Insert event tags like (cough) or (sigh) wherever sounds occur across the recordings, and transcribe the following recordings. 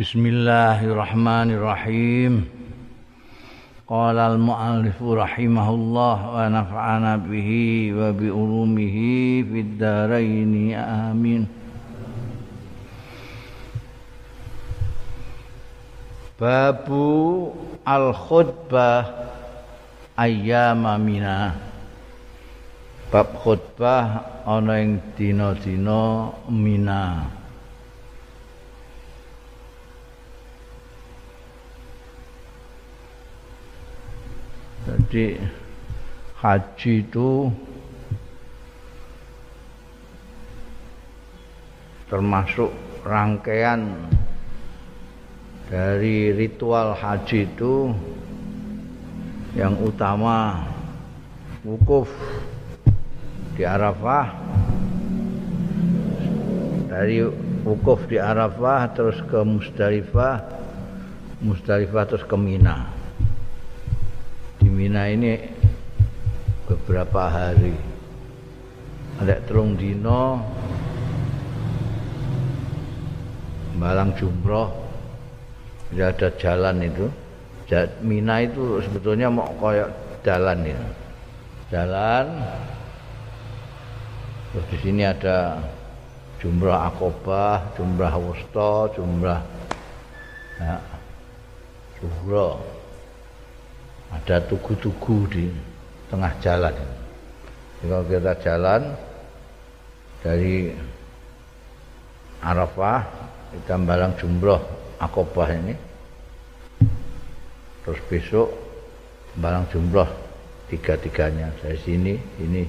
Bismillahirrahmanirrahim. Qala al-mu'allif rahimahullah wa nafa'ana bihi wa bi ulumihi fid dharain amin. Babu al-khutbah ayyama mina. Bab khutbah ana ing dina-dina Mina. Jadi haji itu termasuk rangkaian dari ritual haji itu yang utama wukuf di Arafah. Dari wukuf di Arafah terus ke Musdalifah Musdalifah terus ke Mina Mina ini beberapa hari. Ada telung dino malang jumroh. Tidak ada jalan itu. Mina itu sebetulnya mau koyok jalan ya jalan. Terus di sini ada jumroh akobah jumroh wusto jumroh ya, ada tugu-tugu di tengah jalan. Kalau kita jalan dari Arafah kita balang jumroh akobah ini terus besok balang jumroh tiga-tiganya. Dari sini ini.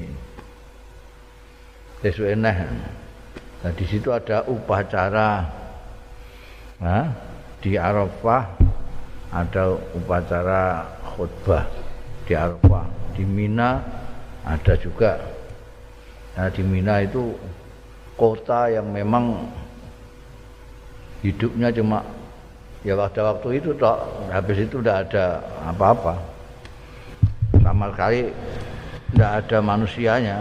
Besok enak nah di situ ada upacara. Nah, di Arafah ada upacara khutbah di Arafah di Mina ada juga. Nah di Mina itu kota yang memang hidupnya cuma ya pada waktu itu toh habis itu tidak ada apa-apa. Sama sekali tidak ada manusianya.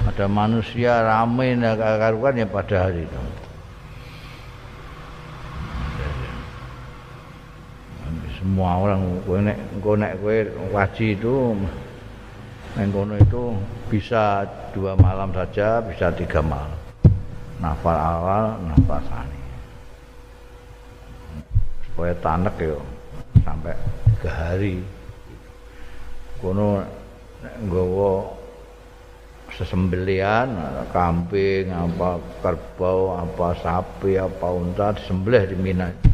Ada manusia ramai karuan ya pada hari itu semua orang kowe nek engko nek kowe waji itu neng itu bisa dua malam saja bisa tiga malam. Nafal awal nafal sani. Supaya tanek yo sampai tiga hari. Kono nggawa sesembelian kambing apa kerbau apa sapi apa unta disembelih di Mina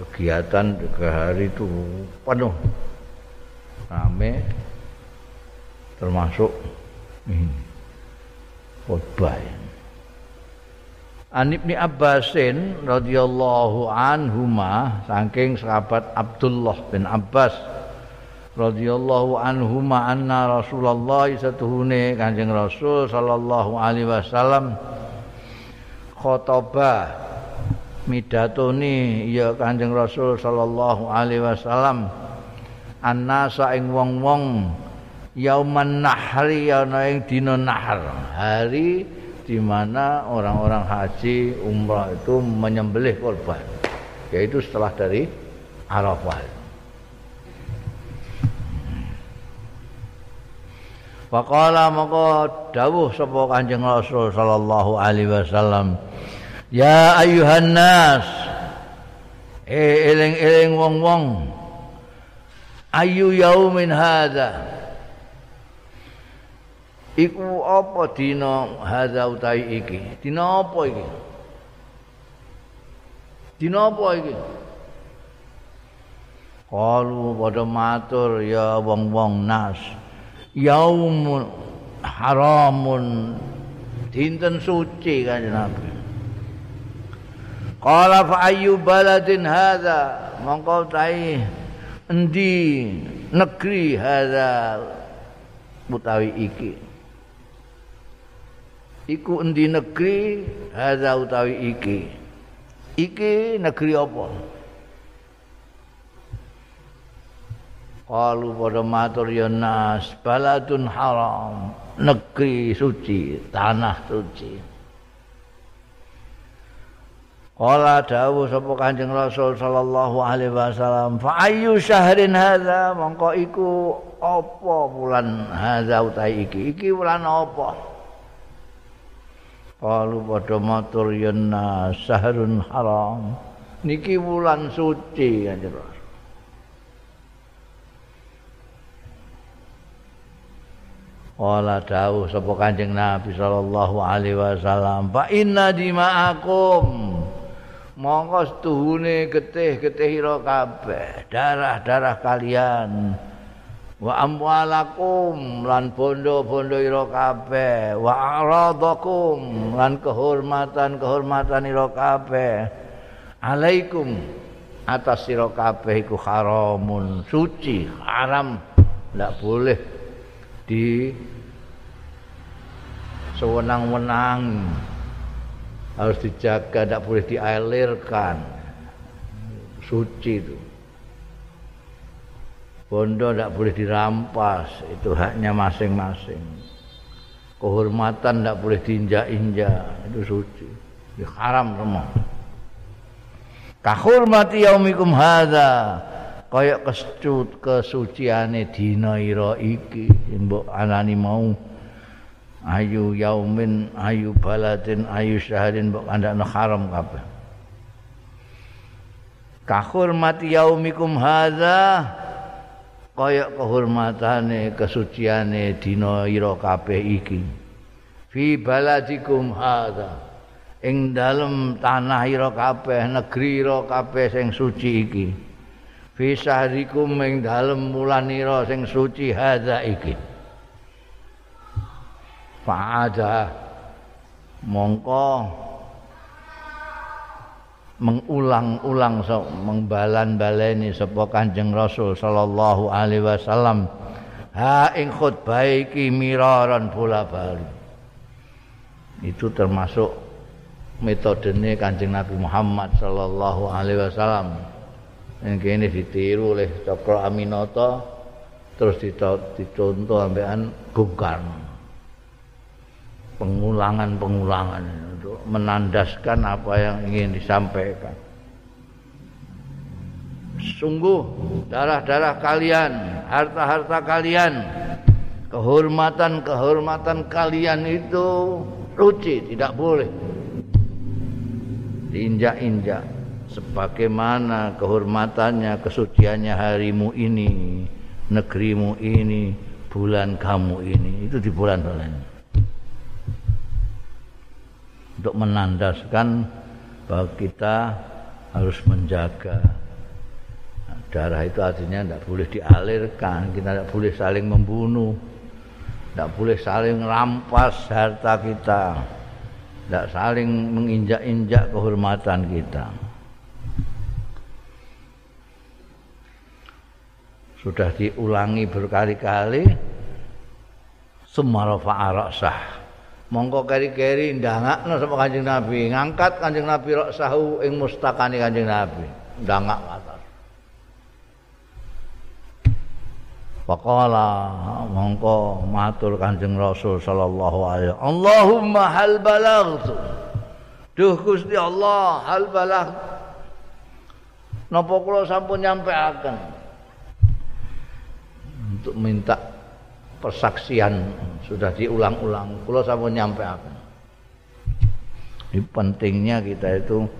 kegiatan tiga hari itu penuh. Rame termasuk ini khutbah. An Ibni Abbasin radhiyallahu anhuma saking sahabat Abdullah bin Abbas radhiyallahu anhuma anna Rasulullah satuhune Kanjeng Rasul sallallahu alaihi wasallam khotbah midatoni ya Kanjeng Rasul sallallahu alaihi wasallam annasa ing wong-wong yauman nahri ana ing dina nahar hari di mana orang-orang haji umrah itu menyembelih korban yaitu setelah dari Arafah. Faqala maka dawuh sapa Kanjeng Rasul sallallahu alaihi wasallam Ya ayuhan nas. Eh eling-eling wong-wong. Ayu yaumin hadha Iku apa dina hadha utai iki? Dina apa iki? Dina apa iki? Kalu pada matur ya wong-wong nas. Yaumun haramun. Dinten suci kan Nabi Qala fa ayyu baladin hadza mongko tai endi negeri hadza utawi iki. Iku endi negeri hadza utawi iki? Iki negeri apa? Qalu pada matur ya nas baladun haram negeri suci tanah suci Kala dawuh sapa Kanjeng Rasul sallallahu alaihi wasallam, "Fa ayyu syahrin hadza?" Mongko iku apa bulan hadza utahe iki? Iki bulan apa? Kalu padha matur yen syahrun haram. Niki bulan suci Kanjeng Rasul. Kala dawuh sapa Kanjeng Nabi sallallahu alaihi wasallam, "Fa inna dima'akum" mongko setuhune getih-getih ira kabeh. Darah-darah kalian. Wa amwalakum lan bondo-bondo ira kabeh. Wa aradakum lan kehormatan-kehormatan ira kabeh. Alaikum atas sira kabeh iku haramun. Suci haram. Ndak boleh di sewenang-wenang harus dijaga, tidak boleh dialirkan. Suci itu. Bondo tidak boleh dirampas, itu haknya masing-masing. Kehormatan tidak boleh diinjak-injak, itu suci. Itu haram semua. Kahurmati yaumikum hadza kaya kesucian kesuciane dina ira iki mbok anani mau ayu yaumin ayu baladin ayu syahrin mbok kandakno haram kabeh. Kahormati yaumikum hadza kaya kehormatane kesuciane dina ira kabeh iki. Fi baladikum hadza ing dalem tanah ira kabeh negeri ira kabeh sing suci iki. Fi syahrikum ing dalem wulan ira sing suci hadza iki fa'ada. Mongko mengulang-ulang so, mengbalan-baleni sapa Kanjeng Rasul sallallahu alaihi wasallam. Ha ing khutbah iki miraran bola bali itu termasuk metodene Kanjeng Nabi Muhammad sallallahu alaihi wasallam. Yang kini ditiru oleh Cokro Aminoto terus dicontoh ambekan Bung Karno pengulangan-pengulangan untuk menandaskan apa yang ingin disampaikan. Sungguh darah-darah kalian, harta-harta kalian, kehormatan-kehormatan kalian itu ruci, tidak boleh diinjak-injak sebagaimana kehormatannya, kesuciannya harimu ini, negerimu ini, bulan kamu ini, itu di bulan-bulan untuk menandaskan bahwa kita harus menjaga. Darah itu artinya tidak boleh dialirkan kita tidak boleh saling membunuh tidak boleh saling rampas harta kita tidak saling menginjak-injak kehormatan kita. Sudah diulangi berkali-kali semua rafa'a sah mongko keri-keri ndangakno sapa Kanjeng Nabi, ngangkat Kanjeng Nabi rok sahu ing mustakane Kanjeng Nabi. Ndangak atas. Faqala mongko matur Kanjeng Rasul sallallahu alaihi Allahumma hal balaghtu. Duh Gusti Allah, hal balagh. Napa kula sampun nyampeaken untuk minta persaksian sudah diulang-ulang. Kalau sampun nyampe apa? Ini pentingnya kita itu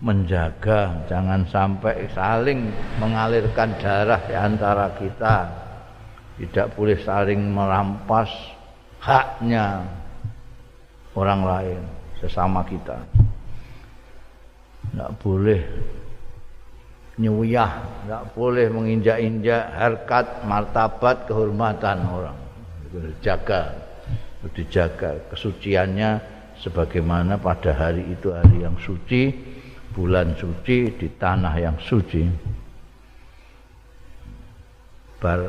menjaga jangan sampai saling mengalirkan darah di antara kita. Tidak boleh saling merampas haknya orang lain sesama kita. Tidak boleh nyuyah, enggak boleh menginjak-injak harkat, martabat, kehormatan orang. Jaga, dijaga kesuciannya sebagaimana pada hari itu hari yang suci, bulan suci di tanah yang suci. Bar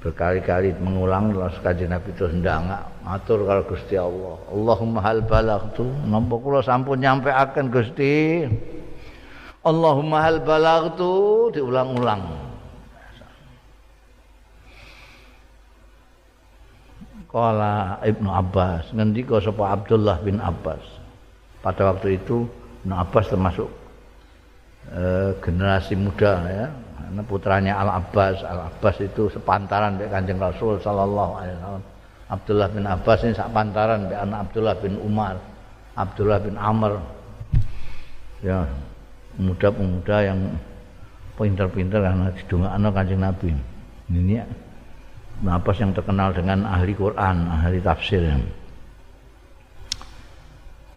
berkali-kali mengulang terus kajian Nabi terus ndangak matur kalau Gusti Allah. Allahumma hal balaghtu, napa kula sampun nyampe akan Gusti. Allahumma hal balaghtu diulang-ulang. Kala Ibnu Abbas ngendika sapa Abdullah bin Abbas. pada waktu itu Ibnu Abbas termasuk eh, generasi muda ya. Karena putranya Al Abbas Al Abbas itu sepantaran dengan kanjeng Rasul Sallallahu Alaihi Wasallam. Abdullah bin Abbas ini sepantaran dengan anak Abdullah bin Umar Abdullah bin Amr. Ya pemuda-pemuda yang pintar-pintar karena anak kanjeng Nabi. Ini ya Abbas yang terkenal dengan ahli Quran ahli tafsir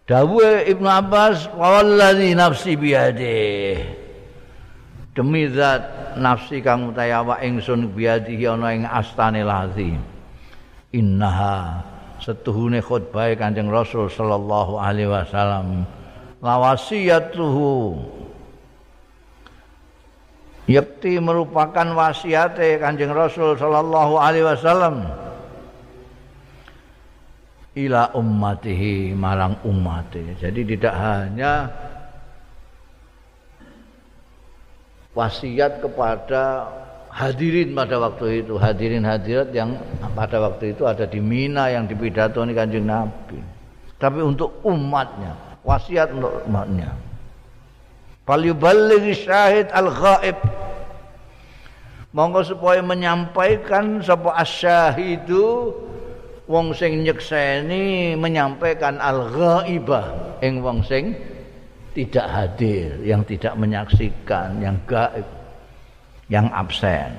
Dawe Ibnu Abbas wallazi nafsi biade. Demi zat nafsi kang utawa awak ingsun biadihi ana ing astane lazi. Innaha setuhune khutbah Kanjeng Rasul sallallahu alaihi wasallam lawasiyatuhu Yakti merupakan wasiate Kanjeng Rasul sallallahu alaihi wasallam ila ummatihi marang ummati. Jadi tidak hanya wasiat kepada hadirin pada waktu itu, hadirin hadirat yang pada waktu itu ada di Mina yang dipidatoni Kanjeng Nabi. Tapi untuk umatnya, wasiat untuk umatnya. Falyuballigh syahid al-ghaib. Monggo supaya menyampaikan sapa asyahidu wong sing nyekseni menyampaikan al-ghaibah ing wong sing tidak hadir, yang tidak menyaksikan, yang gaib, yang absen.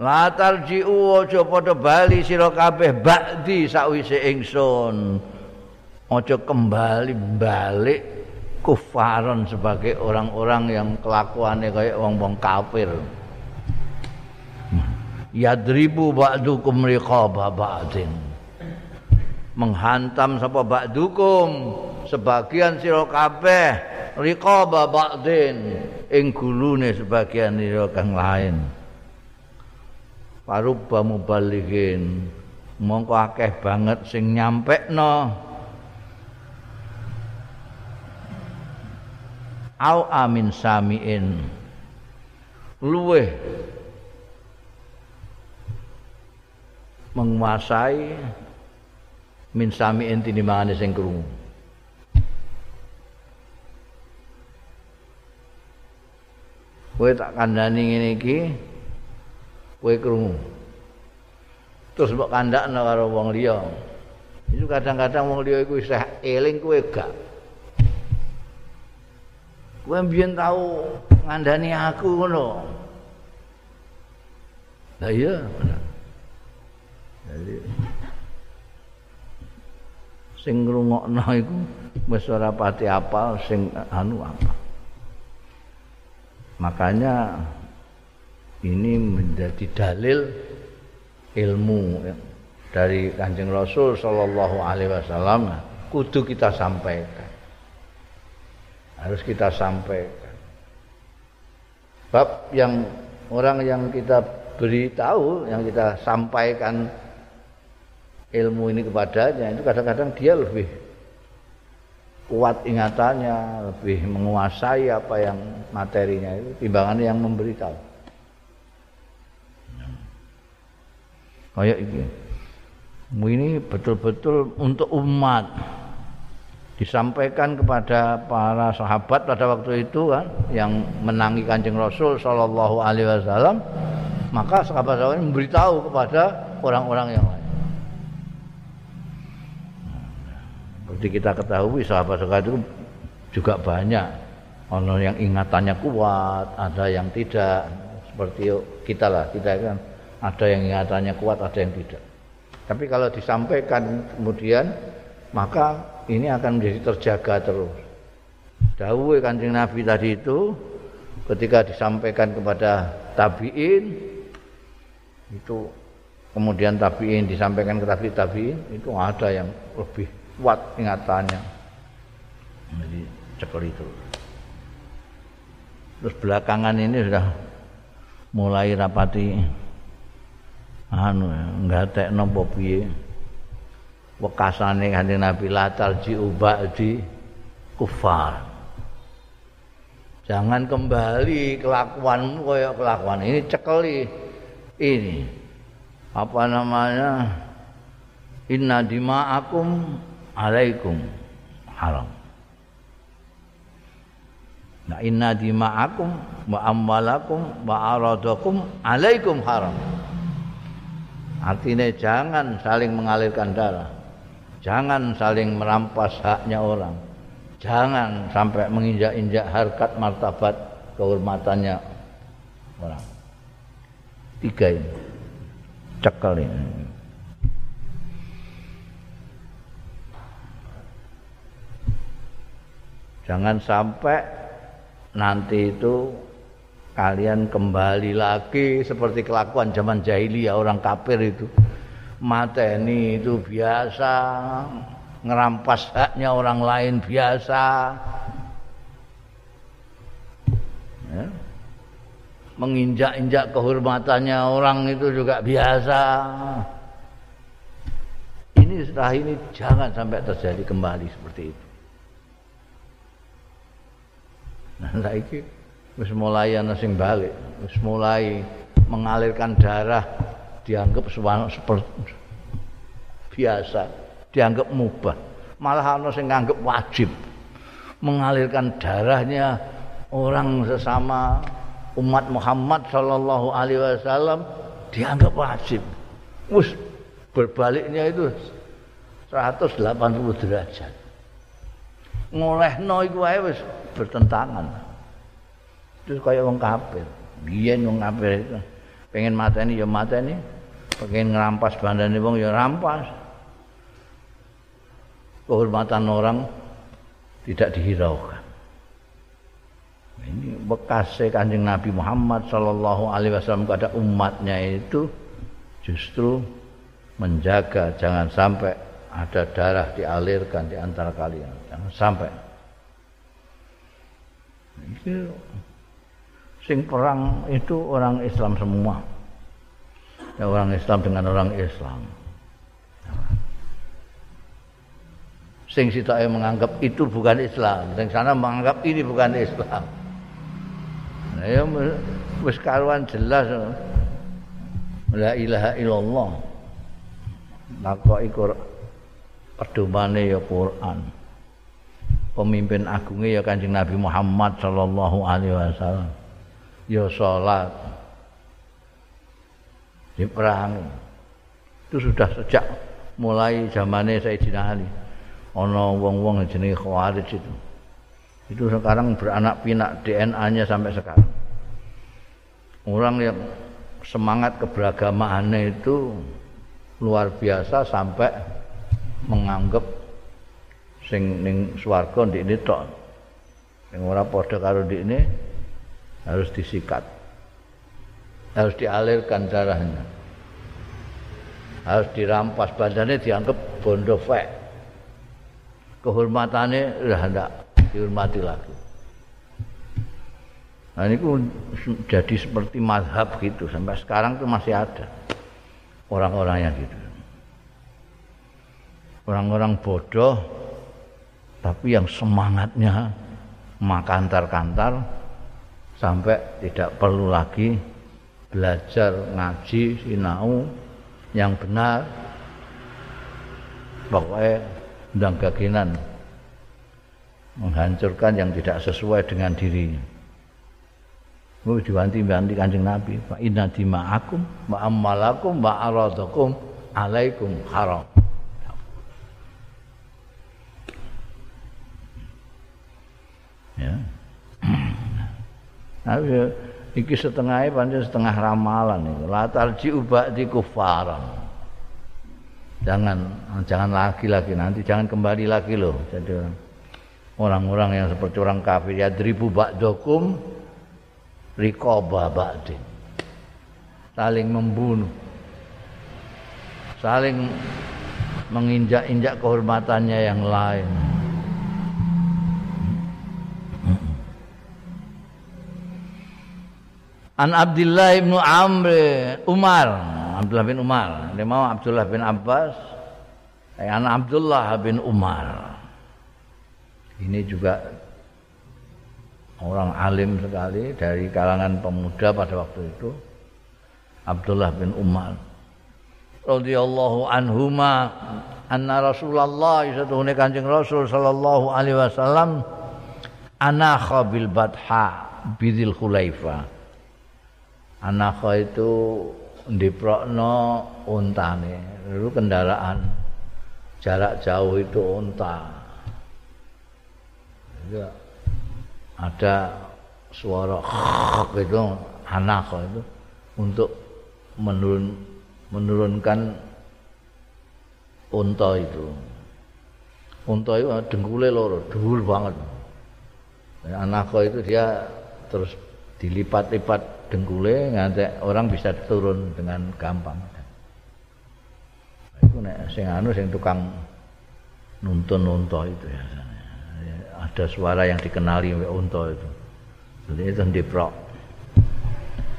La tarji'u aja padha bali sira kabeh ba'di sakwise ingsun. Aja kembali balik kufaron sebagai orang-orang yang kelakuannya kayak wong-wong kafir. yadribu ba'dukum riqaba ba'din. Menghantam sapa ba'dukum. Sebagian sira kabeh riqaba ba'din. Ing gulune sebagian sira kang lain. Parubba mubalighin mongko akeh banget sing nyampekno au amin samiin. Luweh. Menguasai. Min sami enti dimane sing krungu. Kowe tak kandhani ngene iki kowe krungu. Terus mbok kandhakno karo wong liya. Itu kadang-kadang wong liya iku isih eling kowe gak kowe mbiyen tau ngandani aku ngono lah iya Jadi sing ngrungokno iku wis ora pati apal sing anu apa. Makanya ini menjadi dalil ilmu ya, dari Kanjeng Rasul sallallahu alaihi wasallam kudu kita sampaikan. Harus kita sampaikan. Bab yang orang yang kita beritahu, yang kita sampaikan ilmu ini kepadanya itu kadang-kadang dia lebih kuat ingatannya, lebih menguasai apa yang materinya itu timbangannya yang memberitahu. Kayak ini. Ini betul-betul untuk umat disampaikan kepada para sahabat pada waktu itu kan yang menangi Kanjeng Rasul sallallahu alaihi wasallam maka sahabat-sahabat memberitahu kepada orang-orang yang lain. Seperti kita ketahui sahabat-sahabat itu juga banyak. Ono yang ingatannya kuat ada yang tidak. Seperti kita lah kita kan ada yang ingatannya kuat ada yang tidak. Tapi kalau disampaikan kemudian maka ini akan menjadi terjaga terus. Dawuh kanjeng Nabi tadi itu ketika disampaikan kepada tabiin itu kemudian tabiin disampaikan ke tabiin tabiin itu ada yang lebih kuat ingatannya. Jadi cekel itu terus belakangan ini sudah mulai rapati anu enggak tek nopo piye wekasane kanjeng Nabi latar ji di kufar jangan kembali kelakuanmu kayak kelakuan ini cekeli ini apa namanya inna dima'akum alaikum haram Nah inna dima'akum wa amwalakum wa aradakum alaikum haram. Artinya jangan saling mengalirkan darah. Jangan saling merampas haknya orang. Jangan sampai menginjak-injak harkat martabat kehormatannya orang. Tiga ini. Cekal ini. Jangan sampai nanti itu kalian kembali lagi seperti kelakuan zaman jahiliyah orang kafir itu mateni itu biasa ngerampas haknya orang lain biasa. Ya. menginjak-injak kehormatannya orang itu juga biasa. Ini setelah ini jangan sampai terjadi kembali seperti itu. Nah, saiki wis mulai ana sing balik, mulai mengalirkan darah dianggap seperti biasa, dianggap mubah. Malah ana sing nganggep wajib mengalirkan darahnya orang sesama umat Muhammad sallallahu alaihi wasallam dianggap wajib. Wis berbaliknya itu 180 derajat. Ngolehno iku wae wis bertentangan. Terus kaya wong kafir. Biyen wong kafir itu pengen mateni ya mateni, pengen ngerampas bandane wong ya rampas. Kehormatan orang tidak dihiraukan. Ini bekas kanjeng Nabi Muhammad Sallallahu Alaihi Wasallam kepada umatnya itu justru menjaga jangan sampai ada darah dialirkan di antara kalian, jangan sampai. Sing perang itu orang Islam semua. Ya, orang Islam dengan orang Islam. Sing sitoke menganggap itu bukan Islam, sing sana menganggap ini bukan Islam. Nah, ya wis karuan jelas la ilaha illallah. Nakoki Quran pedomane ya Quran. pemimpin agungnya ya Kanjeng Nabi Muhammad sallallahu alaihi wasallam. Ya salat. Di perang. Itu sudah sejak mulai zamannya Sayyidina Ali. Ana wong-wong jenenge Khawarij itu. Itu sekarang beranak pinak DNA-nya sampai sekarang. Orang yang semangat keberagamaannya itu luar biasa sampai menganggap sing ning swarga ndekne tok. Sing ora padha karo ndekne harus disikat. Harus dialirkan darahnya. Harus dirampas badannya dianggap bondo fek. Kehormatannya udah tidak dihormati lagi. Nah ini jadi seperti mazhab gitu sampai sekarang tuh masih ada orang-orang yang gitu. Orang-orang bodoh tapi yang semangatnya makantar-kantar sampai tidak perlu lagi belajar ngaji sinau yang benar pokoknya undang gaginan menghancurkan yang tidak sesuai dengan dirinya Mau diwanti-wanti kanjeng Nabi. Fa inna dima'akum wa ammalakum wa aradakum alaikum haram. ya. Nah, iki setengahnya pancen setengah ramalan itu. Latar di kufaran. Jangan jangan lagi lagi nanti jangan kembali lagi loh. Jadi orang-orang yang seperti orang kafir ya dribu ba'dakum rikoba ba'din. Saling membunuh. Saling menginjak-injak kehormatannya yang lain. An Abdullah bin Amr Umar. Abdullah bin Umar. Dia mau Abdullah bin Abbas. Eh, anak Abdullah bin Umar. Ini juga orang alim sekali dari kalangan pemuda pada waktu itu. Abdullah bin Umar. Radhiyallahu anhuma anna Rasulullah satuhune Kanjeng Rasul sallallahu alaihi wasallam anakha bil batha bidil khulaifa anakha itu ndiprokno untane. Itu kendaraan jarak jauh itu unta. Ya, ada suara itu anakha itu untuk menurun menurunkan unta itu. Unta itu dengkule loro dhuwur banget. Anakha itu dia terus dilipat-lipat dengkule nganti orang bisa turun dengan gampang. Itu nek sing anu sing tukang nuntun unta itu ya. Ada suara yang dikenali oleh unta itu. Jadi itu diprok.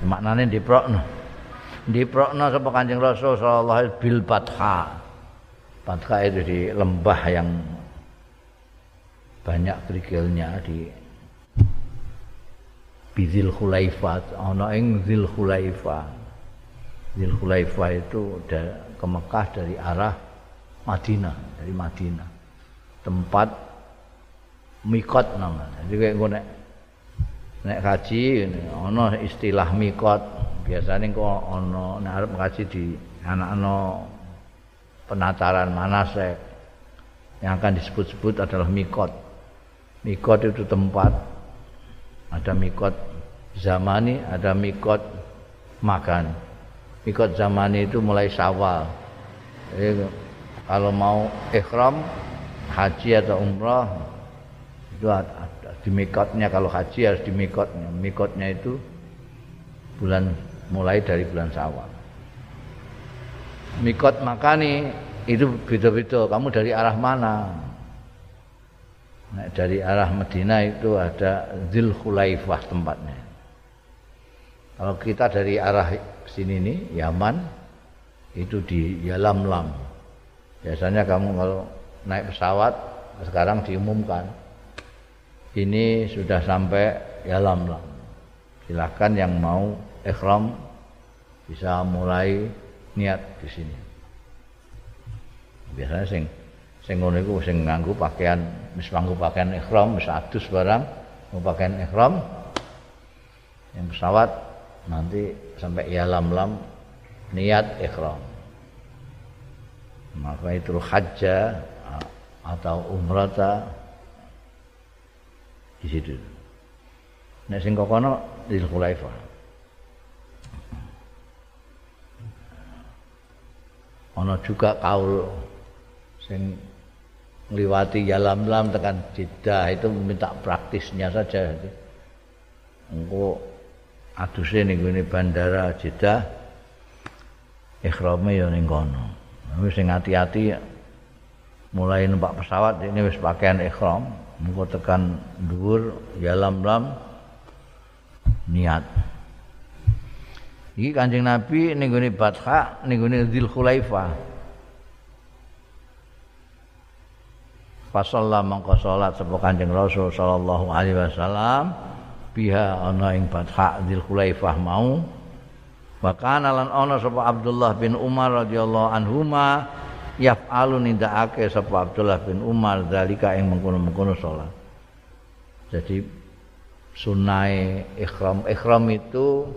Maknanya diprok no. Diprok no sapa Kanjeng Rasul sallallahu alaihi bil fatha. Fatha itu di lembah yang banyak kerikilnya di Bizil Khulaifat ana ing Zil Khulaifa. Zil Khulaifa itu ke Mekah dari arah Madinah, dari Madinah. Tempat mikot namanya. Jadi kayak gue nek nek kaji ana istilah mikot. Biasanya kok ana nek arep kaji di anak-anak penataran manasek yang akan disebut-sebut adalah mikot. Mikot itu tempat ada mikot zamani ada mikot makan. Mikot zamani itu mulai sawal. Jadi kalau mau ikhram haji atau umrah itu ada di mikotnya. Kalau haji harus di mikotnya. Mikotnya itu bulan mulai dari bulan sawal. Mikot makani itu beda-beda. Kamu dari arah mana Nah, dari arah Medina itu ada Zil Khulaifah tempatnya. Kalau kita dari arah sini nih Yaman itu di Yalamlam. Biasanya kamu kalau naik pesawat sekarang diumumkan ini sudah sampai Yalamlam. Silakan yang mau ikhram bisa mulai niat di sini. Biasanya sing sing ngono iku sing nganggo pakaian wis nganggo pakaian ihram wis adus barang pakaian ihram. Yang pesawat nanti sampai ya lam-lam niat ihram. Maka itu hajja atau umrata di situ. Nek sing kono di Khulaifah. Ana juga kaul sing ngliwati yalam-lam tekan Jeddah itu minta praktisnya saja. Engko aduse ning bandara Jeddah ikhrame ya ning kono. Wis sing ati-ati mulai numpak pesawat ini wis pakaian ikhram, engko tekan dhuwur yalam-lam niat. Iki Kanjeng Nabi ning gone Batha ning gone Dzulkhulaifah. Fasalla mangko salat sapa Kanjeng Rasul sallallahu alaihi wasallam. Biha ana ing Fatha Dzul Khulaifah mau. Wa kana lan ana sapa Abdullah bin Umar radhiyallahu anhuma yaf'alu nindakake sapa Abdullah bin Umar zalika ing mengkono-mengkono salat. Jadi sunai ikhram ikhram itu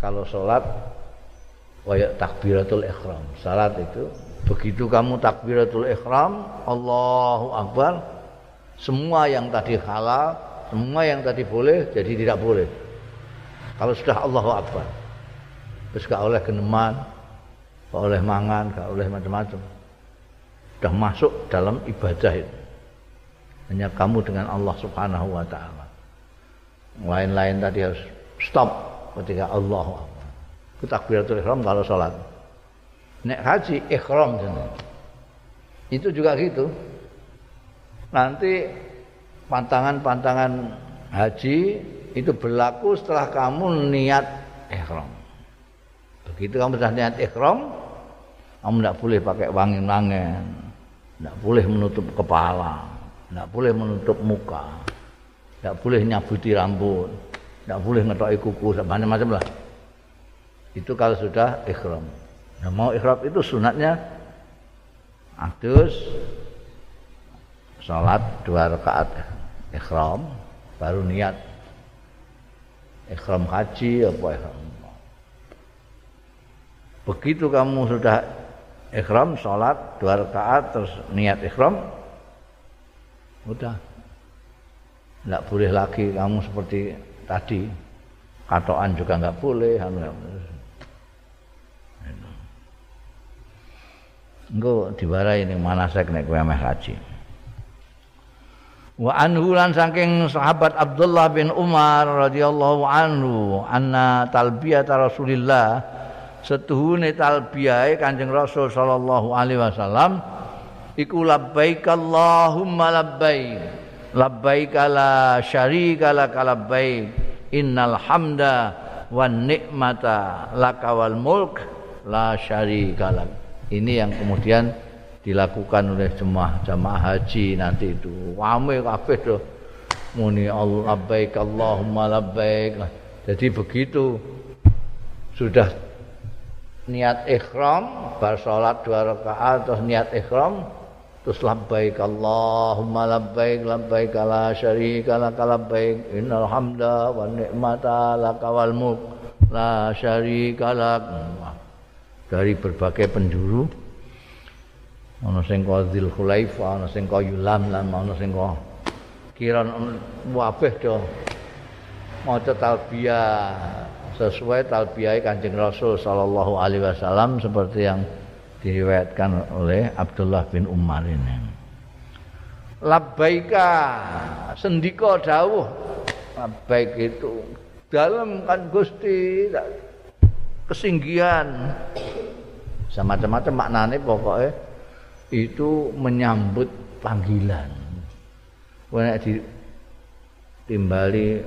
kalau salat kayak takbiratul ikhram. Salat itu Begitu kamu takbiratul ihram, Allahu Akbar, semua yang tadi halal, semua yang tadi boleh jadi tidak boleh. Kalau sudah Allahu Akbar. Terus gak oleh geneman, gak oleh mangan, gak oleh macam-macam. Sudah masuk dalam ibadah itu. Hanya kamu dengan Allah Subhanahu wa taala. Lain-lain tadi harus stop ketika Allahu Akbar. Itu takbiratul ihram kalau salat. Nek haji ikhram itu juga gitu. Nanti pantangan-pantangan haji itu berlaku setelah kamu niat ikhram begitu kamu sudah niat ikhram kamu tidak boleh pakai wangi-wangian. Tidak boleh menutup kepala. Tidak boleh menutup muka. Tidak boleh nyabuti rambut. Tidak boleh ngetoki kuku macam-macam lah. Itu kalau sudah ikhram Nah, mau ikhram itu sunatnya. Adus salat dua rakaat ikhram baru niat. Ikhram haji apa ikhram? Begitu kamu sudah ikhram salat dua rakaat terus niat ikhram udah. Tidak boleh lagi kamu seperti tadi. Katoan juga nggak boleh Engko diwarai ning manasek nek kowe meh haji. Wa anhu lan saking sahabat Abdullah bin Umar radhiyallahu anhu anna talbiyat Rasulillah. Setuhune talbiyahe Kanjeng Rasul sallallahu alaihi wasallam iku labbaik Allahumma labbaik. Labbaik la syarika lak labbaik. Innal hamda wan nikmata lakawal mulk. La syarika lak ini yang kemudian dilakukan oleh jemaah jemaah haji nanti itu. Wame kabeh do. Muni Allah labbaik Allahumma labbaik. Jadi begitu. Sudah niat ikhram bar salat dua rakaat terus niat ikhram terus labbaik Allahumma labbaik labbaik la syarika lak labbaik. Innal hamda wan ni'mata lakawal mulk. La syarika lak dari berbagai penjuru ana sing ka Dzulhulaifa ana sing ka Yulam lan ana sing ka kiran wabeh do. Maca talbiyah sesuai talbiyah Kanjeng Rasul sallallahu alaihi wasallam seperti yang diriwayatkan oleh Abdullah bin Umar ini. Labbaika sendika dawuh. Labbaik itu dalam kan Gusti kesinggihan. Semacam-macam maknane maknanya pokoknya itu menyambut panggilan. Kalau di timbali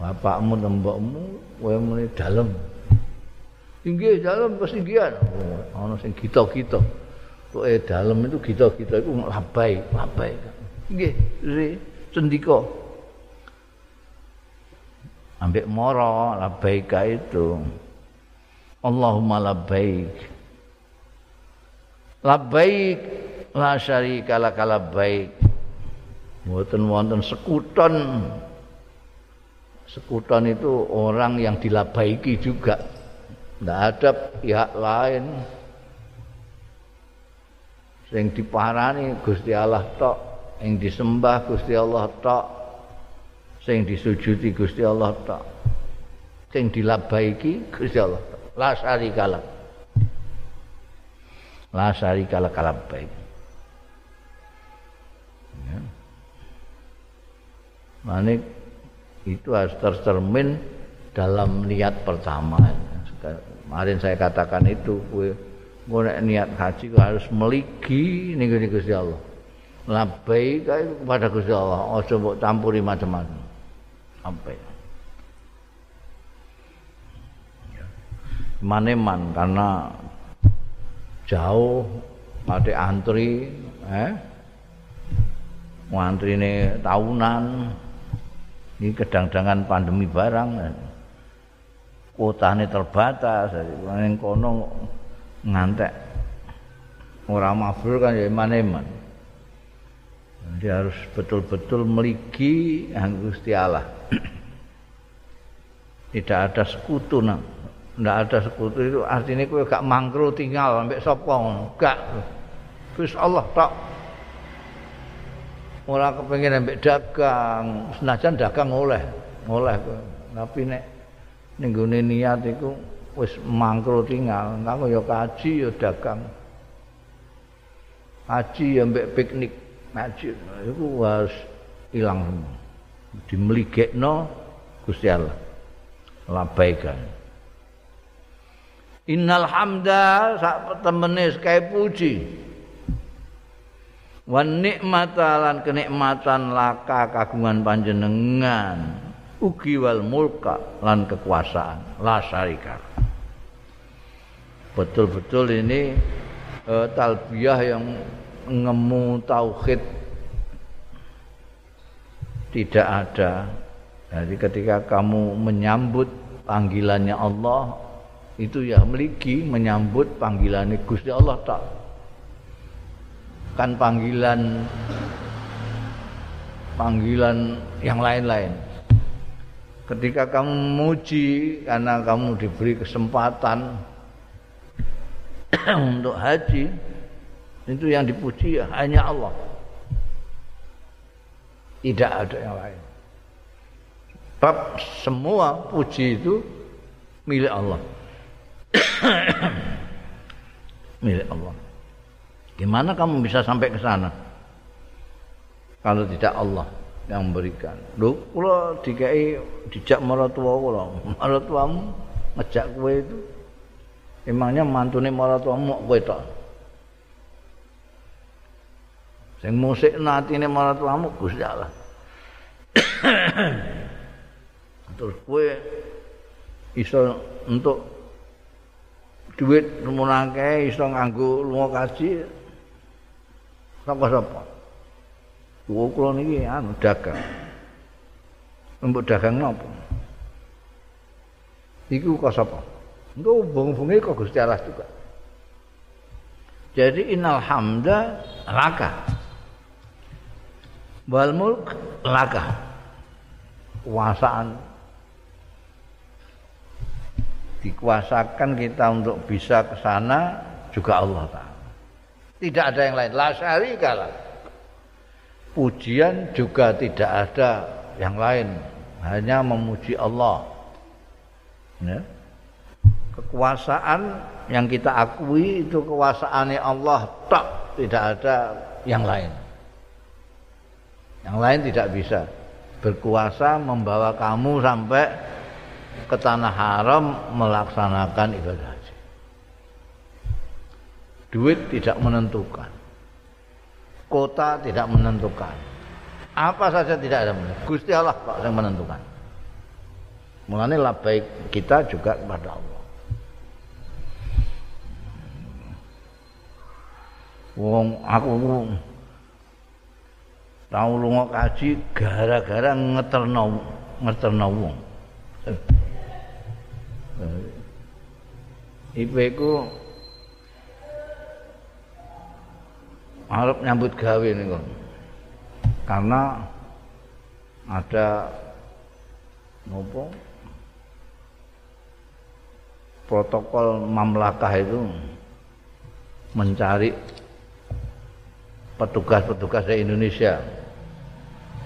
bapakmu nembokmu kowe muni dalem. Tinggi dalem kesinggihan. Ana sing gita-gita. Pokoke dalem itu gita-gita iku labai labai. Nggih sendiko ambek moro labbaika itu. Allahumma labbaik. Labbaik la syarika lak labbaik. Mboten wonten sekuton. Sekuton itu orang yang dilabaiki juga. Tidak ada pihak lain. Yang diparani Gusti Allah tok yang disembah Gusti Allah tok sing disujuti Gusti Allah tak sing dilabaiki Gusti Allah la syarikala la syarikala kalabaik ya. Mane itu harus tercermin dalam niat pertama. Kemarin saya katakan itu, gue niat haji harus meligi nih Gusti Allah. Labai kepada Gusti Allah, ojo mbok campuri macam-macam. Sampai. Maneman karena jauh ada antri eh? Antri ini tahunan ini kedang-dangan pandemi barang kota ini terbatas yang kono ngantek. Orang mafur kan ya maneman dia harus betul-betul meligi Gusti Allah tidak ada sekutu nah. tidak ada sekutu itu artinya kowe gak mangkru tinggal sampai sapa gak. Gus Allah tak ora kepengin ambek dagang. Senajan dagang oleh oleh tapi nek ning gone niat iku wis mangkru tinggal. Kamu ya kaji ya dagang. Kaji ya ambek piknik. Ngaji itu harus hilang semua dimeligekno Gusti Allah labaikan. Innal hamda sak temene sekae puji. Wan nikmata lan kenikmatan laka kagungan panjenengan. Ugi wal mulka lan kekuasaan. La syarika. Betul-betul ini uh, talbiyah yang ngemu tauhid. Tidak ada. Jadi ketika kamu menyambut panggilannya Allah itu ya meliki menyambut panggilannya Gusti Allah tak kan panggilan panggilan yang lain-lain. Ketika kamu muji karena kamu diberi kesempatan (clears throat) untuk haji, itu yang dipuji hanya Allah. Tidak ada yang lain. Sebab semua puji itu milik Allah. (coughs) milik Allah. Gimana kamu bisa sampai ke sana? Kalau tidak Allah yang memberikan. Lho, kula dikai dijak maratua kula. Maratuamu ngejak kowe itu emangnya mantune maratuamu kowe tok. Sing musik natine maratuamu Gusti Allah. (coughs) Terus kowe iso untuk duit rumunake iso nganggo lunga kaji sapa-sapa. Kulo kula niki anu dagang. Mbok dagang napa? Iku kok sapa? Engko hubung-hubunge kok Gusti Allah juga. Jadi innal hamda laka. Wal mulk laka. Kuasaan dikuasakan kita untuk bisa ke sana juga Allah Ta'ala. Tidak ada yang lain. La syarikalah. Pujian juga tidak ada yang lain. Hanya memuji Allah. Ya. Kekuasaan yang kita akui itu kekuasaannya Allah tak tidak ada yang lain. Yang lain tidak bisa berkuasa membawa kamu sampai ke tanah haram melaksanakan ibadah haji. Duit tidak menentukan. Kota tidak menentukan. Apa saja tidak ada menentukan. Gusti Allah Pak yang menentukan. Mulanya baik kita juga kepada Allah. Wong aku tahu lunga kaji gara-gara ngeterno ngeterno wong. IP ku arep nyambut gawe niku. Karena ada nopo? Protokol mamlakah itu mencari petugas-petugas di Indonesia.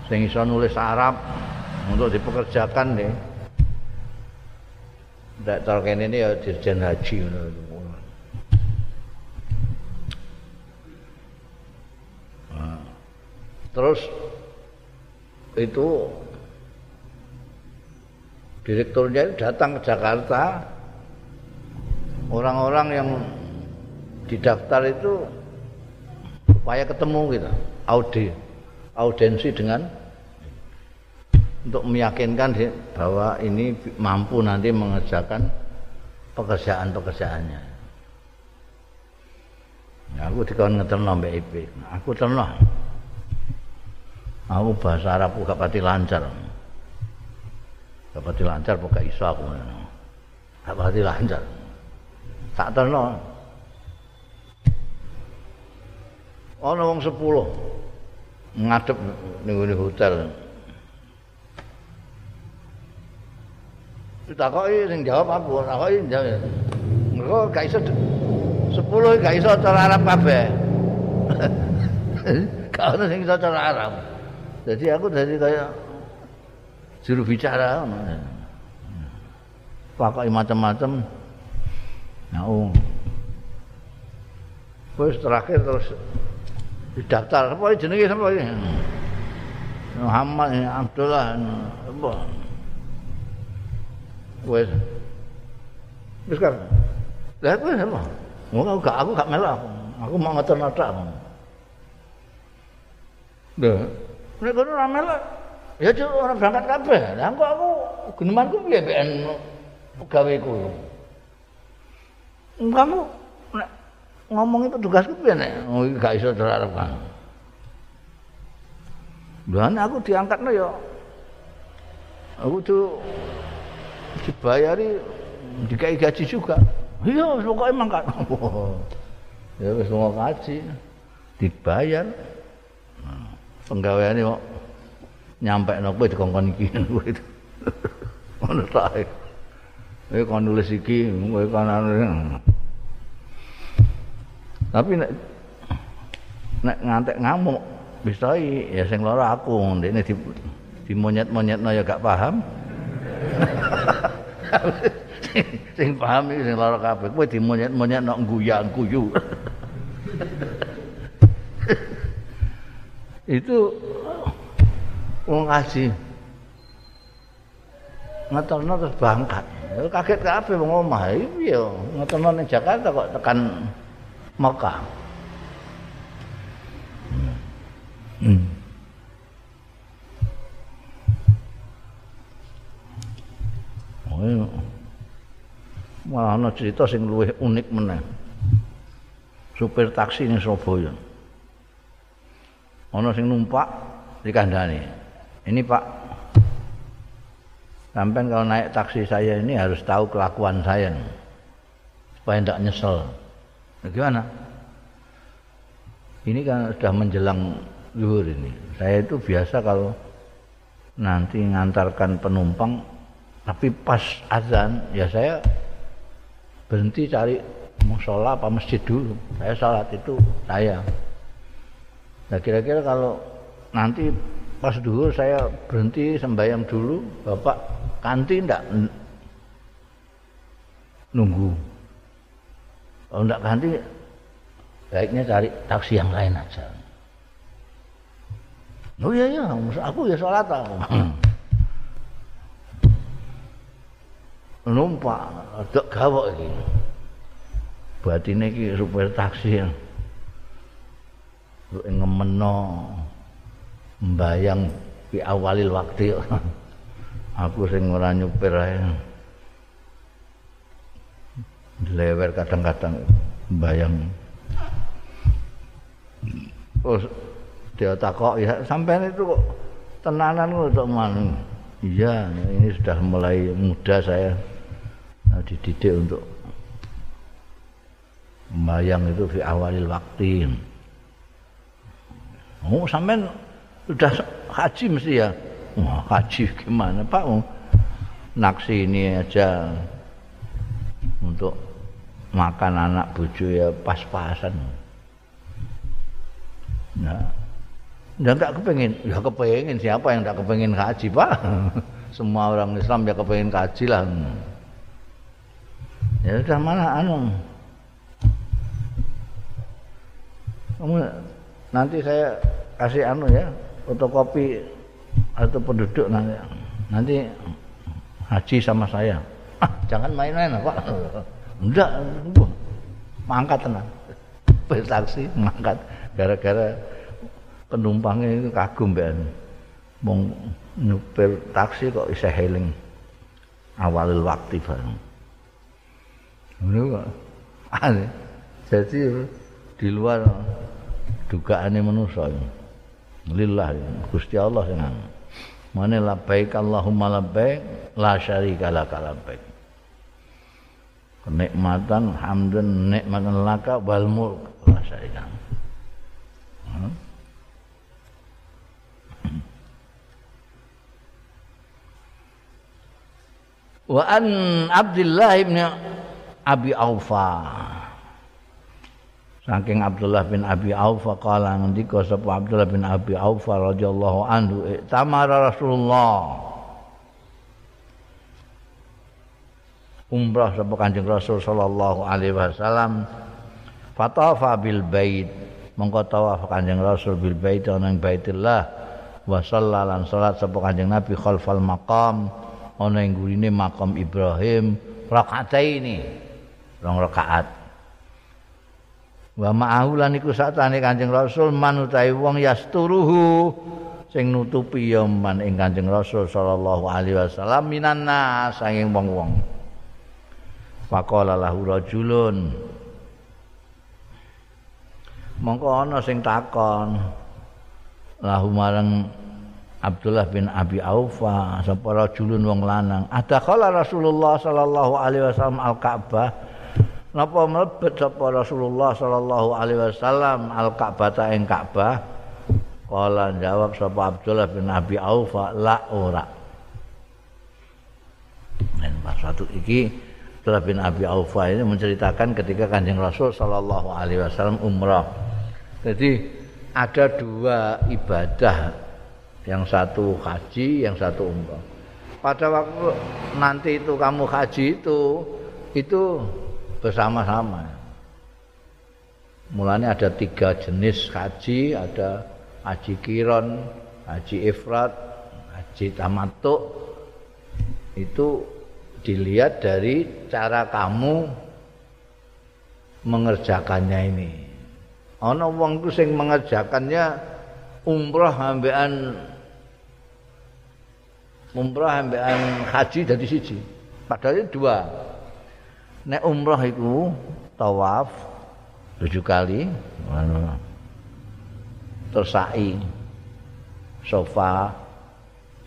Iso nulis Arab untuk dipekerjakan nih cara kene ini ya dirjen haji. Nah, terus itu direkturnya datang ke Jakarta. Orang-orang yang didaftar itu supaya ketemu gitu. Audi audiensi dengan untuk meyakinkan bahwa ini mampu nanti mengerjakan pekerjaan-pekerjaannya. Ya, aku dikon ngeterno IP. Aku terno. Aku bahasa Arab gak pati lancar. Gak pati lancar buka iso aku. Gak pati lancar. Tak terno. Ono wong 10 ngadep ning hotel. Ditakoki sing jawab aku takoki jawab engko gak iso 10 gak iso cara Arab kabeh. (laughs) Ono sing iso cara Arab. Jadi aku dari kayak juru bicara pakai macam-macam nah Terus terakhir terus didaftar. Apa jenenge sapa iki? Muhammad Abdullah apa wis wis kan lha aku apa? Mau gak aku gak melok. Aku mau ngoten notak lho nek kono ora melok. Ya cuk ora berangkat kabeh. Lha kok aku genemanku piye ben gaweku kamu nek ngomongi petugasku piye nek? Oh gak iso terarep kan Lha aku diangkatno ya aku tuh dibayari dikai gaji juga. Iya pokoknya emang kan (laughs) ya wis kaji dibayar. Penggaweane kok nyampe nopo dikongkon iki. (laughs) Itu. Ngono tak kowe kon nulis iki kowe kon tapi nek nek ngantek ngamuk bisa ya sing lara aku ndekne di, di monyet-monyetno ya gak paham (laughs) (laughs) sing paham iki sing lara kabeh. Kowe di monyet-monyet nok guyang guyu (laughs) itu wong ngaji. Ngetono terus bangkat. Kaget kabeh wong omah. Iya ngetono ning Jakarta kok tekan Mekah. Hmm. Malah ana cerita sing luwih unik meneh. Supir taksi ning Surabaya. Ana sing numpak dikandani. Ini Pak, sampai kalau naik taksi saya ini harus tahu kelakuan saya supaya tidak nyesel. Nah, gimana? Ini kan sudah menjelang zuhur ini. Saya itu biasa kalau nanti ngantarkan penumpang, tapi pas azan ya saya berhenti cari musola apa masjid dulu. Saya sholat itu saya. Nah kira-kira kalau nanti pas dulu saya berhenti sembahyang dulu bapak kanti ndak nunggu kalau ndak ganti baiknya cari taksi yang lain aja oh iya iya aku ya sholat aku (clears throat) numpak dok gawok iki. Batine iki supir taksi ngemeno mbayang di awalil waktu (laughs) aku sing ora nyupir ae. Lewer kadang-kadang mbayang. Terus dia takok ya. Sampai itu kok tenanan untuk mana iya ini sudah mulai muda saya nah, dididik untuk membayang itu di awalil waktu oh sampai sudah haji mesti ya? Wah haji gimana pak? Oh, naksi ini aja untuk makan anak bojo ya pas-pasan. Nah dan tak kepengin. Ya kepengin siapa yang tak kepengin haji pak? (laughs) Semua orang Islam ya kepengin haji lah ya sudah mana anu. Kamu nanti saya kasih anu ya fotokopi atau penduduk nanti. Nanti haji sama saya. Ah, jangan main-main pak. Enggak mangkat tenang. Bertaksi mangkat. Gara-gara penumpangnya itu kagum ben mau nyupir taksi kok bisa healing awal waktu bareng ini kok. Jadi di luar dugaannya manusia lillah Gusti Allah sing Mane labbaik Allahumma labbaik la syarika lak labbaik. Kenikmatan hamdan nikmatan laka wal mulk la syarika. Wa an Abdullah bin Abi Aufa. Saking Abdullah bin Abi Aufa kala ngendika sapa Abdullah bin Abi Aufa radhiyallahu anhu tamara Rasulullah. Umrah sapa Kanjeng Rasul sallallahu alaihi wasallam. Fatafa bil bait. Mongko tawaf Kanjeng Rasul bil bait ana ing Baitillah. Wa salat sapa Kanjeng Nabi khalfal maqam ana ing gurine makam Ibrahim. Rakaataini rong rakaat. Wa ma'ahu lan iku satane Kanjeng Rasul manutai wong yasturuhu sing nutupi ya man ing Kanjeng Rasul sallallahu alaihi wasallam minan nas sanging wong-wong. Faqala lahu rajulun mongko ana sing takon. Lahu marang Abdullah bin Abi Aufa sapa rajulun wong lanang? Ada Rasulullah sallallahu alaihi wasallam al-Ka'bah napa mlebet sapa Rasulullah sallallahu alaihi wasallam al Ka'bah ing Ka'bah Kala jawab sapa Abdullah bin Abi Aufa la ora. Dan satu iki Abdullah bin Abi Aufa ini menceritakan ketika Kanjeng Rasul sallallahu alaihi wasallam umrah. Jadi ada dua ibadah yang satu haji, yang satu umrah. Pada waktu nanti itu kamu haji itu itu bersama-sama. Mulanya ada tiga jenis haji, ada haji kiron, haji ifrat, haji tamatuk itu dilihat dari cara kamu mengerjakannya ini. Ana wong ku sing mengerjakannya umrah ambekan umrah ambekan haji dadi siji. Padahal dua. Nek umrah iku tawaf tujuh kali, terus sa'i sofa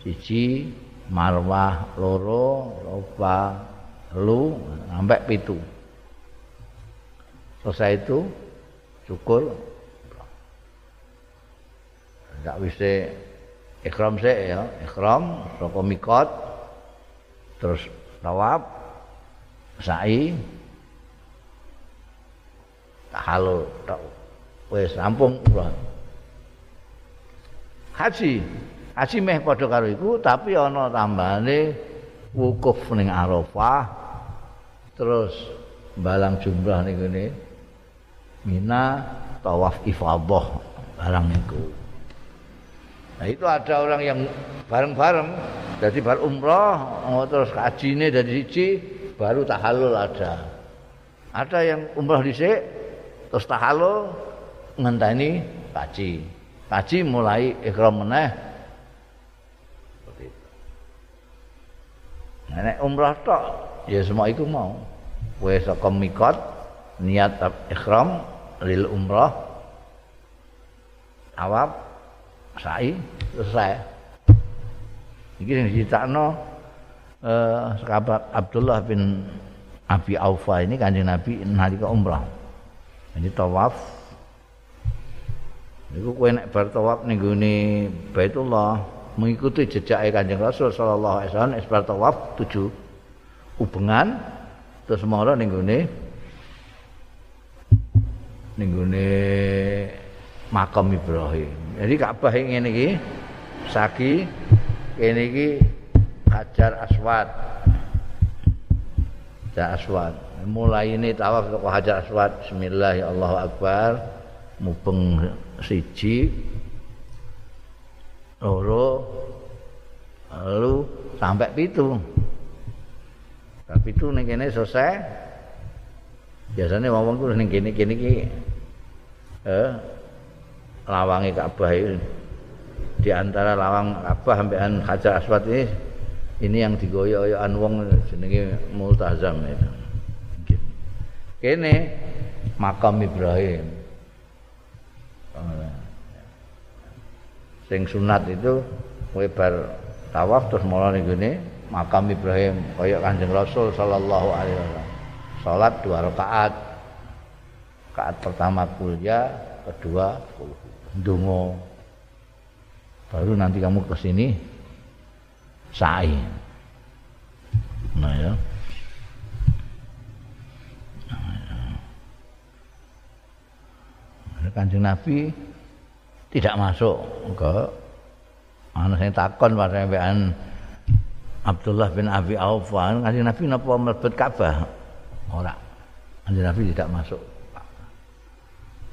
siji marwah loro sofa lu sampai pitu. Selesai itu syukur. Tidak bisa ikhram sih ya ikhram rokok mikot terus tawaf sa'i halo tak wes rampung haji. Haji meh padha karo iku tapi ana tambahane wukuf ning Arafah terus balang jumrah ning ngene Mina tawaf ifadah barang niku. Nah itu ada orang yang bareng-bareng jadi bar umrah oh, terus hajine dari siji baru tahalul ada. Ada yang umrah dhisik terus tahalul ngenteni haji. Kaji mulai ikhram meneh. Seperti itu. Nek umrah tok ya semua itu mau. Wes saka mikot niat ikhram lil umrah awab sa'i selesai. Iki sing diceritakan eh sahabat Abdullah bin Abi Aufa ini kanjeng Nabi nalika umrah. Ini tawaf Iku kowe nek bar tawaf ning gone Baitullah mengikuti jejak Kanjeng Rasul sallallahu alaihi wasallam es bar tawaf tujuh ubengan terus mara ning gone ning gone makam Ibrahim. Jadi Ka'bah ngene iki saki kene iki Hajar Aswad. Hajar Aswad. Mulai ini tawaf ke Hajar Aswad. Bismillahirrahmanirrahim. mubeng siji loro lalu sampai pitu tapi itu ning kene selesai biasanya wong-wong ku ning kene-kene iki eh lawange Ka'bah di antara lawang Ka'bah sampean Hajar Aswad ini ini yang digoyok-goyokan wong jenenge multazam itu. Kene makam Ibrahim. Sing sunat itu kowe tawaf terus mulai gini makam Ibrahim kaya Kanjeng Rasul sallallahu alaihi wasallam. Salat dua rakaat. Rakaat pertama kuliah kedua ndonga. Baru nanti kamu ke sini sa'i. Nah ya. Kanjeng Nabi tidak masuk ke ana sing takon sampean Abdullah bin Abi Auf kanjeng Nabi napa mlebet Ka'bah? Ora. Kanjeng Nabi tidak masuk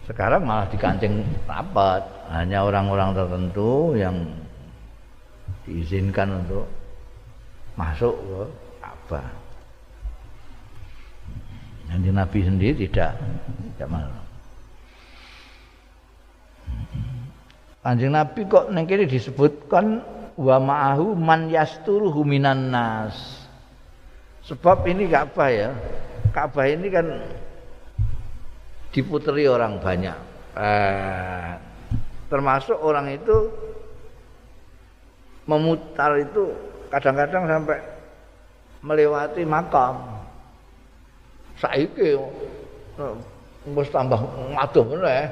sekarang malah dikancing rapat. Hanya orang-orang tertentu yang diizinkan untuk masuk ke Ka'bah Kanjeng Nabi sendiri tidak tidak masuk Kanjeng Nabi kok ning kene disebutkan wa ma'ahu man yasturuhu minan nas. Sebab ini Ka'bah ya. Ka'bah ini kan diputeri orang banyak. Eh, termasuk orang itu memutar itu kadang-kadang sampai melewati makam. saiki wis tambah ngaduh meneh.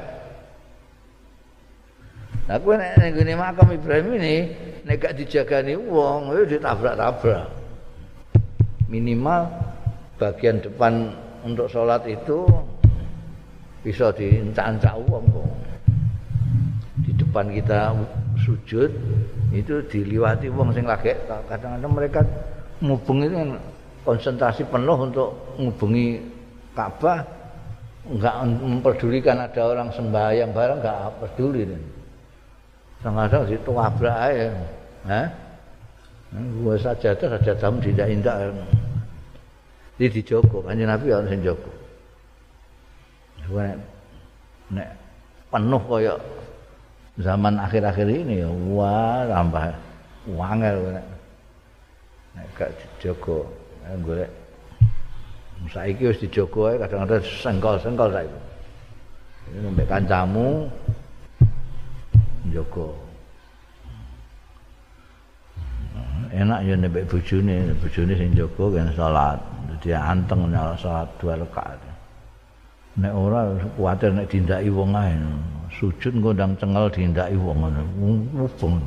Nah, kowe nek ngene makam Ibrahim ini nek gak dijagani wong, ya ditabrak-tabrak. Minimal bagian depan untuk sholat itu bisa diincak-incak kok. Di depan kita sujud itu diliwati wong sing lagi kadang-kadang mereka itu kan konsentrasi penuh untuk ngubungi Ka'bah enggak memperdulikan ada orang sembahyang bareng enggak peduli nih. Kadang-kadang situ abrak aja. Hah? Gua saja tuh saja tamu tidak indah. Di dijogo, kanjeng Nabi orang sing jogo. Nek, penuh kaya zaman akhir-akhir ini wah tambah wangel nek gak dijogo golek saiki wis dijogo kadang-kadang sengkol-sengkol saiki. Ini mbek kancamu njogo. Enak ya nek bojone, bojone sing njogo kan salat. Dadi anteng nyala salat dua rakaat. Nek ora kuwatir nek dindaki wong ae. Sujud ngundang cengel dindaki wong ngono. Mubeng.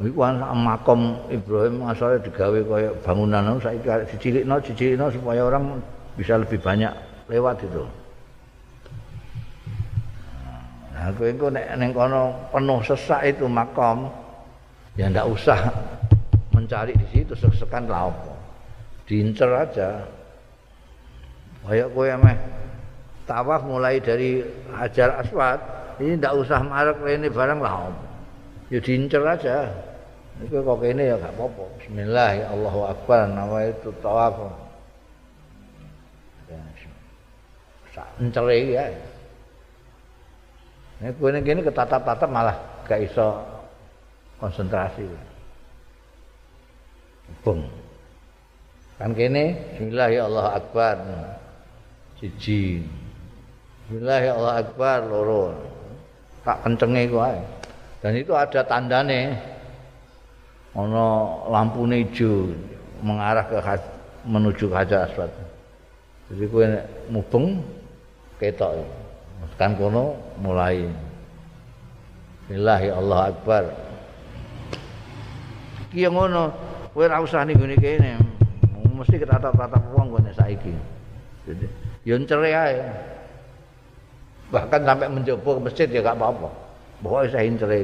Iku makom Ibrahim asale digawe kaya bangunan saiki dicilikno dicilikno supaya orang bisa lebih banyak lewat itu. Nah, kowe engko nek ning kono penuh sesak itu makom ya ndak usah mencari di situ sesekan lah apa. Diincer aja. Kayak kowe meh tawaf mulai dari Hajar Aswad, ini ndak usah marek rene barang lah. Ya diincer aja. Iku kok kene ya gak apa-apa. Bismillah, ya Allahu Akbar, nama itu tawaf. Sak encere ya. Nek kowe ning kene ketatap-tatap malah gak iso konsentrasi. Bung. Kan kene bismillah ya Allahu Akbar. Siji. Bismillah ya Allahu Akbar loro. Tak kencenge kuwi. Dan itu ada tandane ana lampune ijo mengarah ke menuju Hajar Aswad. Jadi kowe mubeng ketok. Kan kono mulai Bismillah ya Allah Akbar. Ki ngono, kowe ora usah ning ngene kene. Mesti ketatap-tatap wong kene saiki. Jadi yo cere ae. Bahkan sampai mencoba ke masjid ya gak apa-apa. Pokoknya saya cere.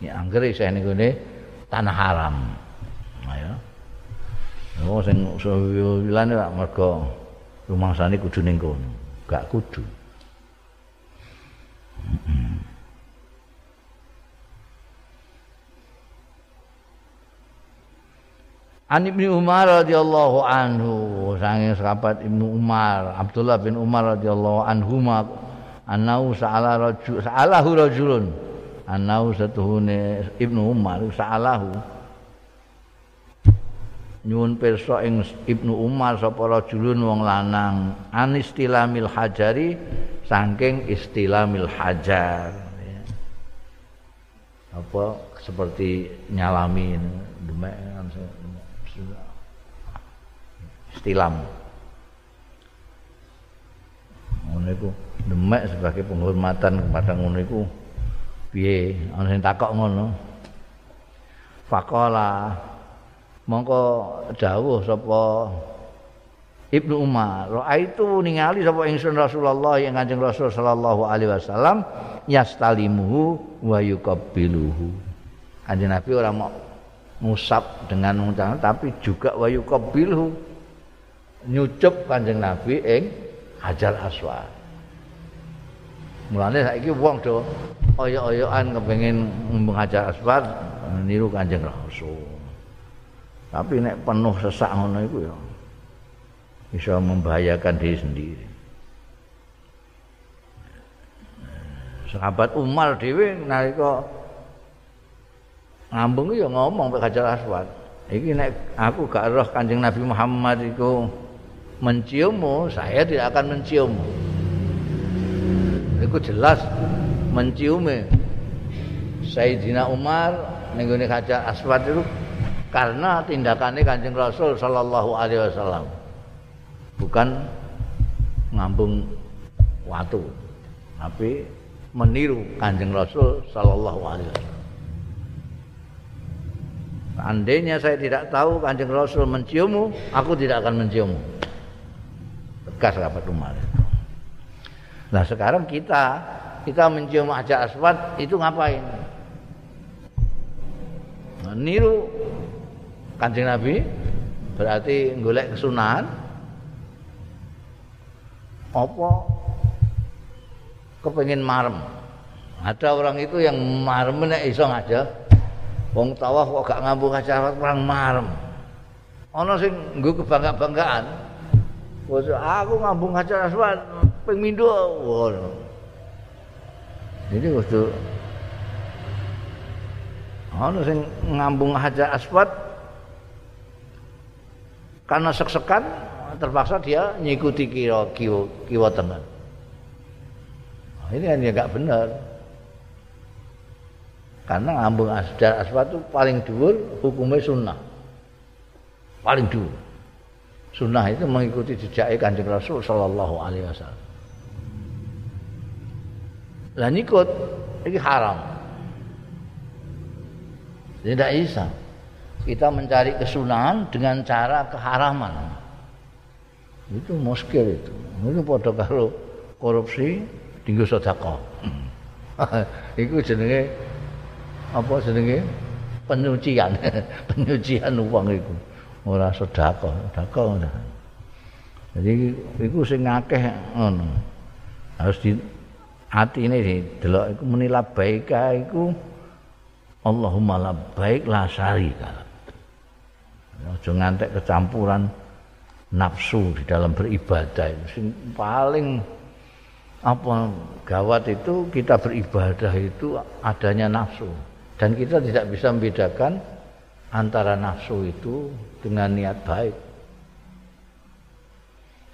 Ya anggere saya ning ngene tanah haram. Ayo. Oh sing suwilane lak mergo rumangsane kudu ning kono. Gak kudu. An Ibnu Umar radhiyallahu anhu saking sahabat Ibnu Umar Abdullah bin Umar radhiyallahu anhu anau sa'ala rajul sa'alahu rajulun. Anau satuhune Ibnu Umar sa'alahu. Nyuwun pirsa ing Ibnu Umar sapa rajulun wong lanang. Anistilamil hajari saking istilamil hajar. Apa seperti nyalami demek istilam ngono iku demek sebagai penghormatan kepada ngono iku piye ana sing takok ngono faqala mongko dawuh sapa Ibnu Umar, itu ningali sapa ingsun Rasulullah yang Kanjeng Rasul sallallahu alaihi wasallam yastalimuhu wa yuqabbiluhu. Kanjeng Nabi ora mau ngusap dengan ngucap tapi juga wa yuqabbiluhu. Nyucup Kanjeng Nabi ing Hajar Aswad. Mulane saiki wong do oyok-oyokan kepengin ngembang Hajar Aswad niru Kanjeng Rasul. Tapi nek penuh sesak ngono iku ya bisa membahayakan diri sendiri. Sahabat Umar dhewe nalika ngambung ya ngomong mek Hajar Aswad. Iki nek aku gak roh Kanjeng Nabi Muhammad iku menciummu, saya tidak akan menciummu. Iku jelas menciume Sayyidina Umar ning Hajar Aswad itu karena tindakannya Kanjeng Rasul sallallahu alaihi wasallam. Bukan ngambung watu, tapi meniru Kanjeng Rasul sallallahu alaihi wasallam. Andainya saya tidak tahu Kanjeng Rasul menciummu, aku tidak akan menciummu. Tegas rapat rumah. Nah sekarang kita kita mencium aja aswad itu ngapain? Nah, niru Kanjeng Nabi berarti golek kesunahan apa kepengin marem. Ada orang itu yang marem nek iso ngajak Wong tawaf kok gak ngambung acara perang marem. Ana sing nggo kebangga-banggaan. Wes aku ngambung acara aswad ping mindo ngono. Jadi waktu ana sing ngambung hajar aswad karena sek-sekan terpaksa dia ngikuti kiwa kiwa, kiwa tengah. Nah, ini kan ya gak benar. Karena ngambung asdar aswad itu paling dhuwur hukumnya sunnah. Paling dhuwur. Sunnah itu mengikuti jejak Kanjeng Rasul sallallahu alaihi wasallam. Lah nyikut ini haram. Tidak bisa. Kita mencari kesunahan dengan cara keharaman. Itu muskil itu. Itu pada kalau korupsi tinggal sedekah. (laughs) itu jenenge apa jenenge penyucian (laughs) penyucian uang itu ora sedekah sedekah jadi itu sing akeh ngono. Harus di hati ini delok iku muni labbaika iku Allahumma labbaik la syarika aja ngantek kecampuran nafsu di dalam beribadah sing paling apa gawat itu kita beribadah itu adanya nafsu. Dan kita tidak bisa membedakan antara nafsu itu dengan niat baik.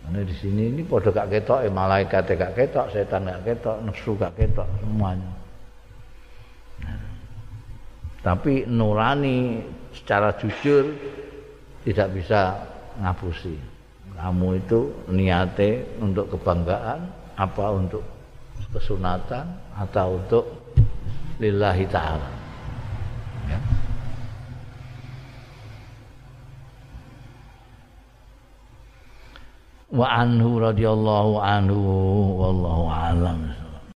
Karena di sini ini pada gak ketok, eh, malaikat gak ketok, setan gak ketok, nafsu gak ketok semuanya. Nah, tapi nurani secara jujur tidak bisa ngapusi. Kamu itu niate untuk kebanggaan, apa untuk kesunatan atau untuk lillahi ta'ala. ya. Wa anhu radhiyallahu anhu wallahu alam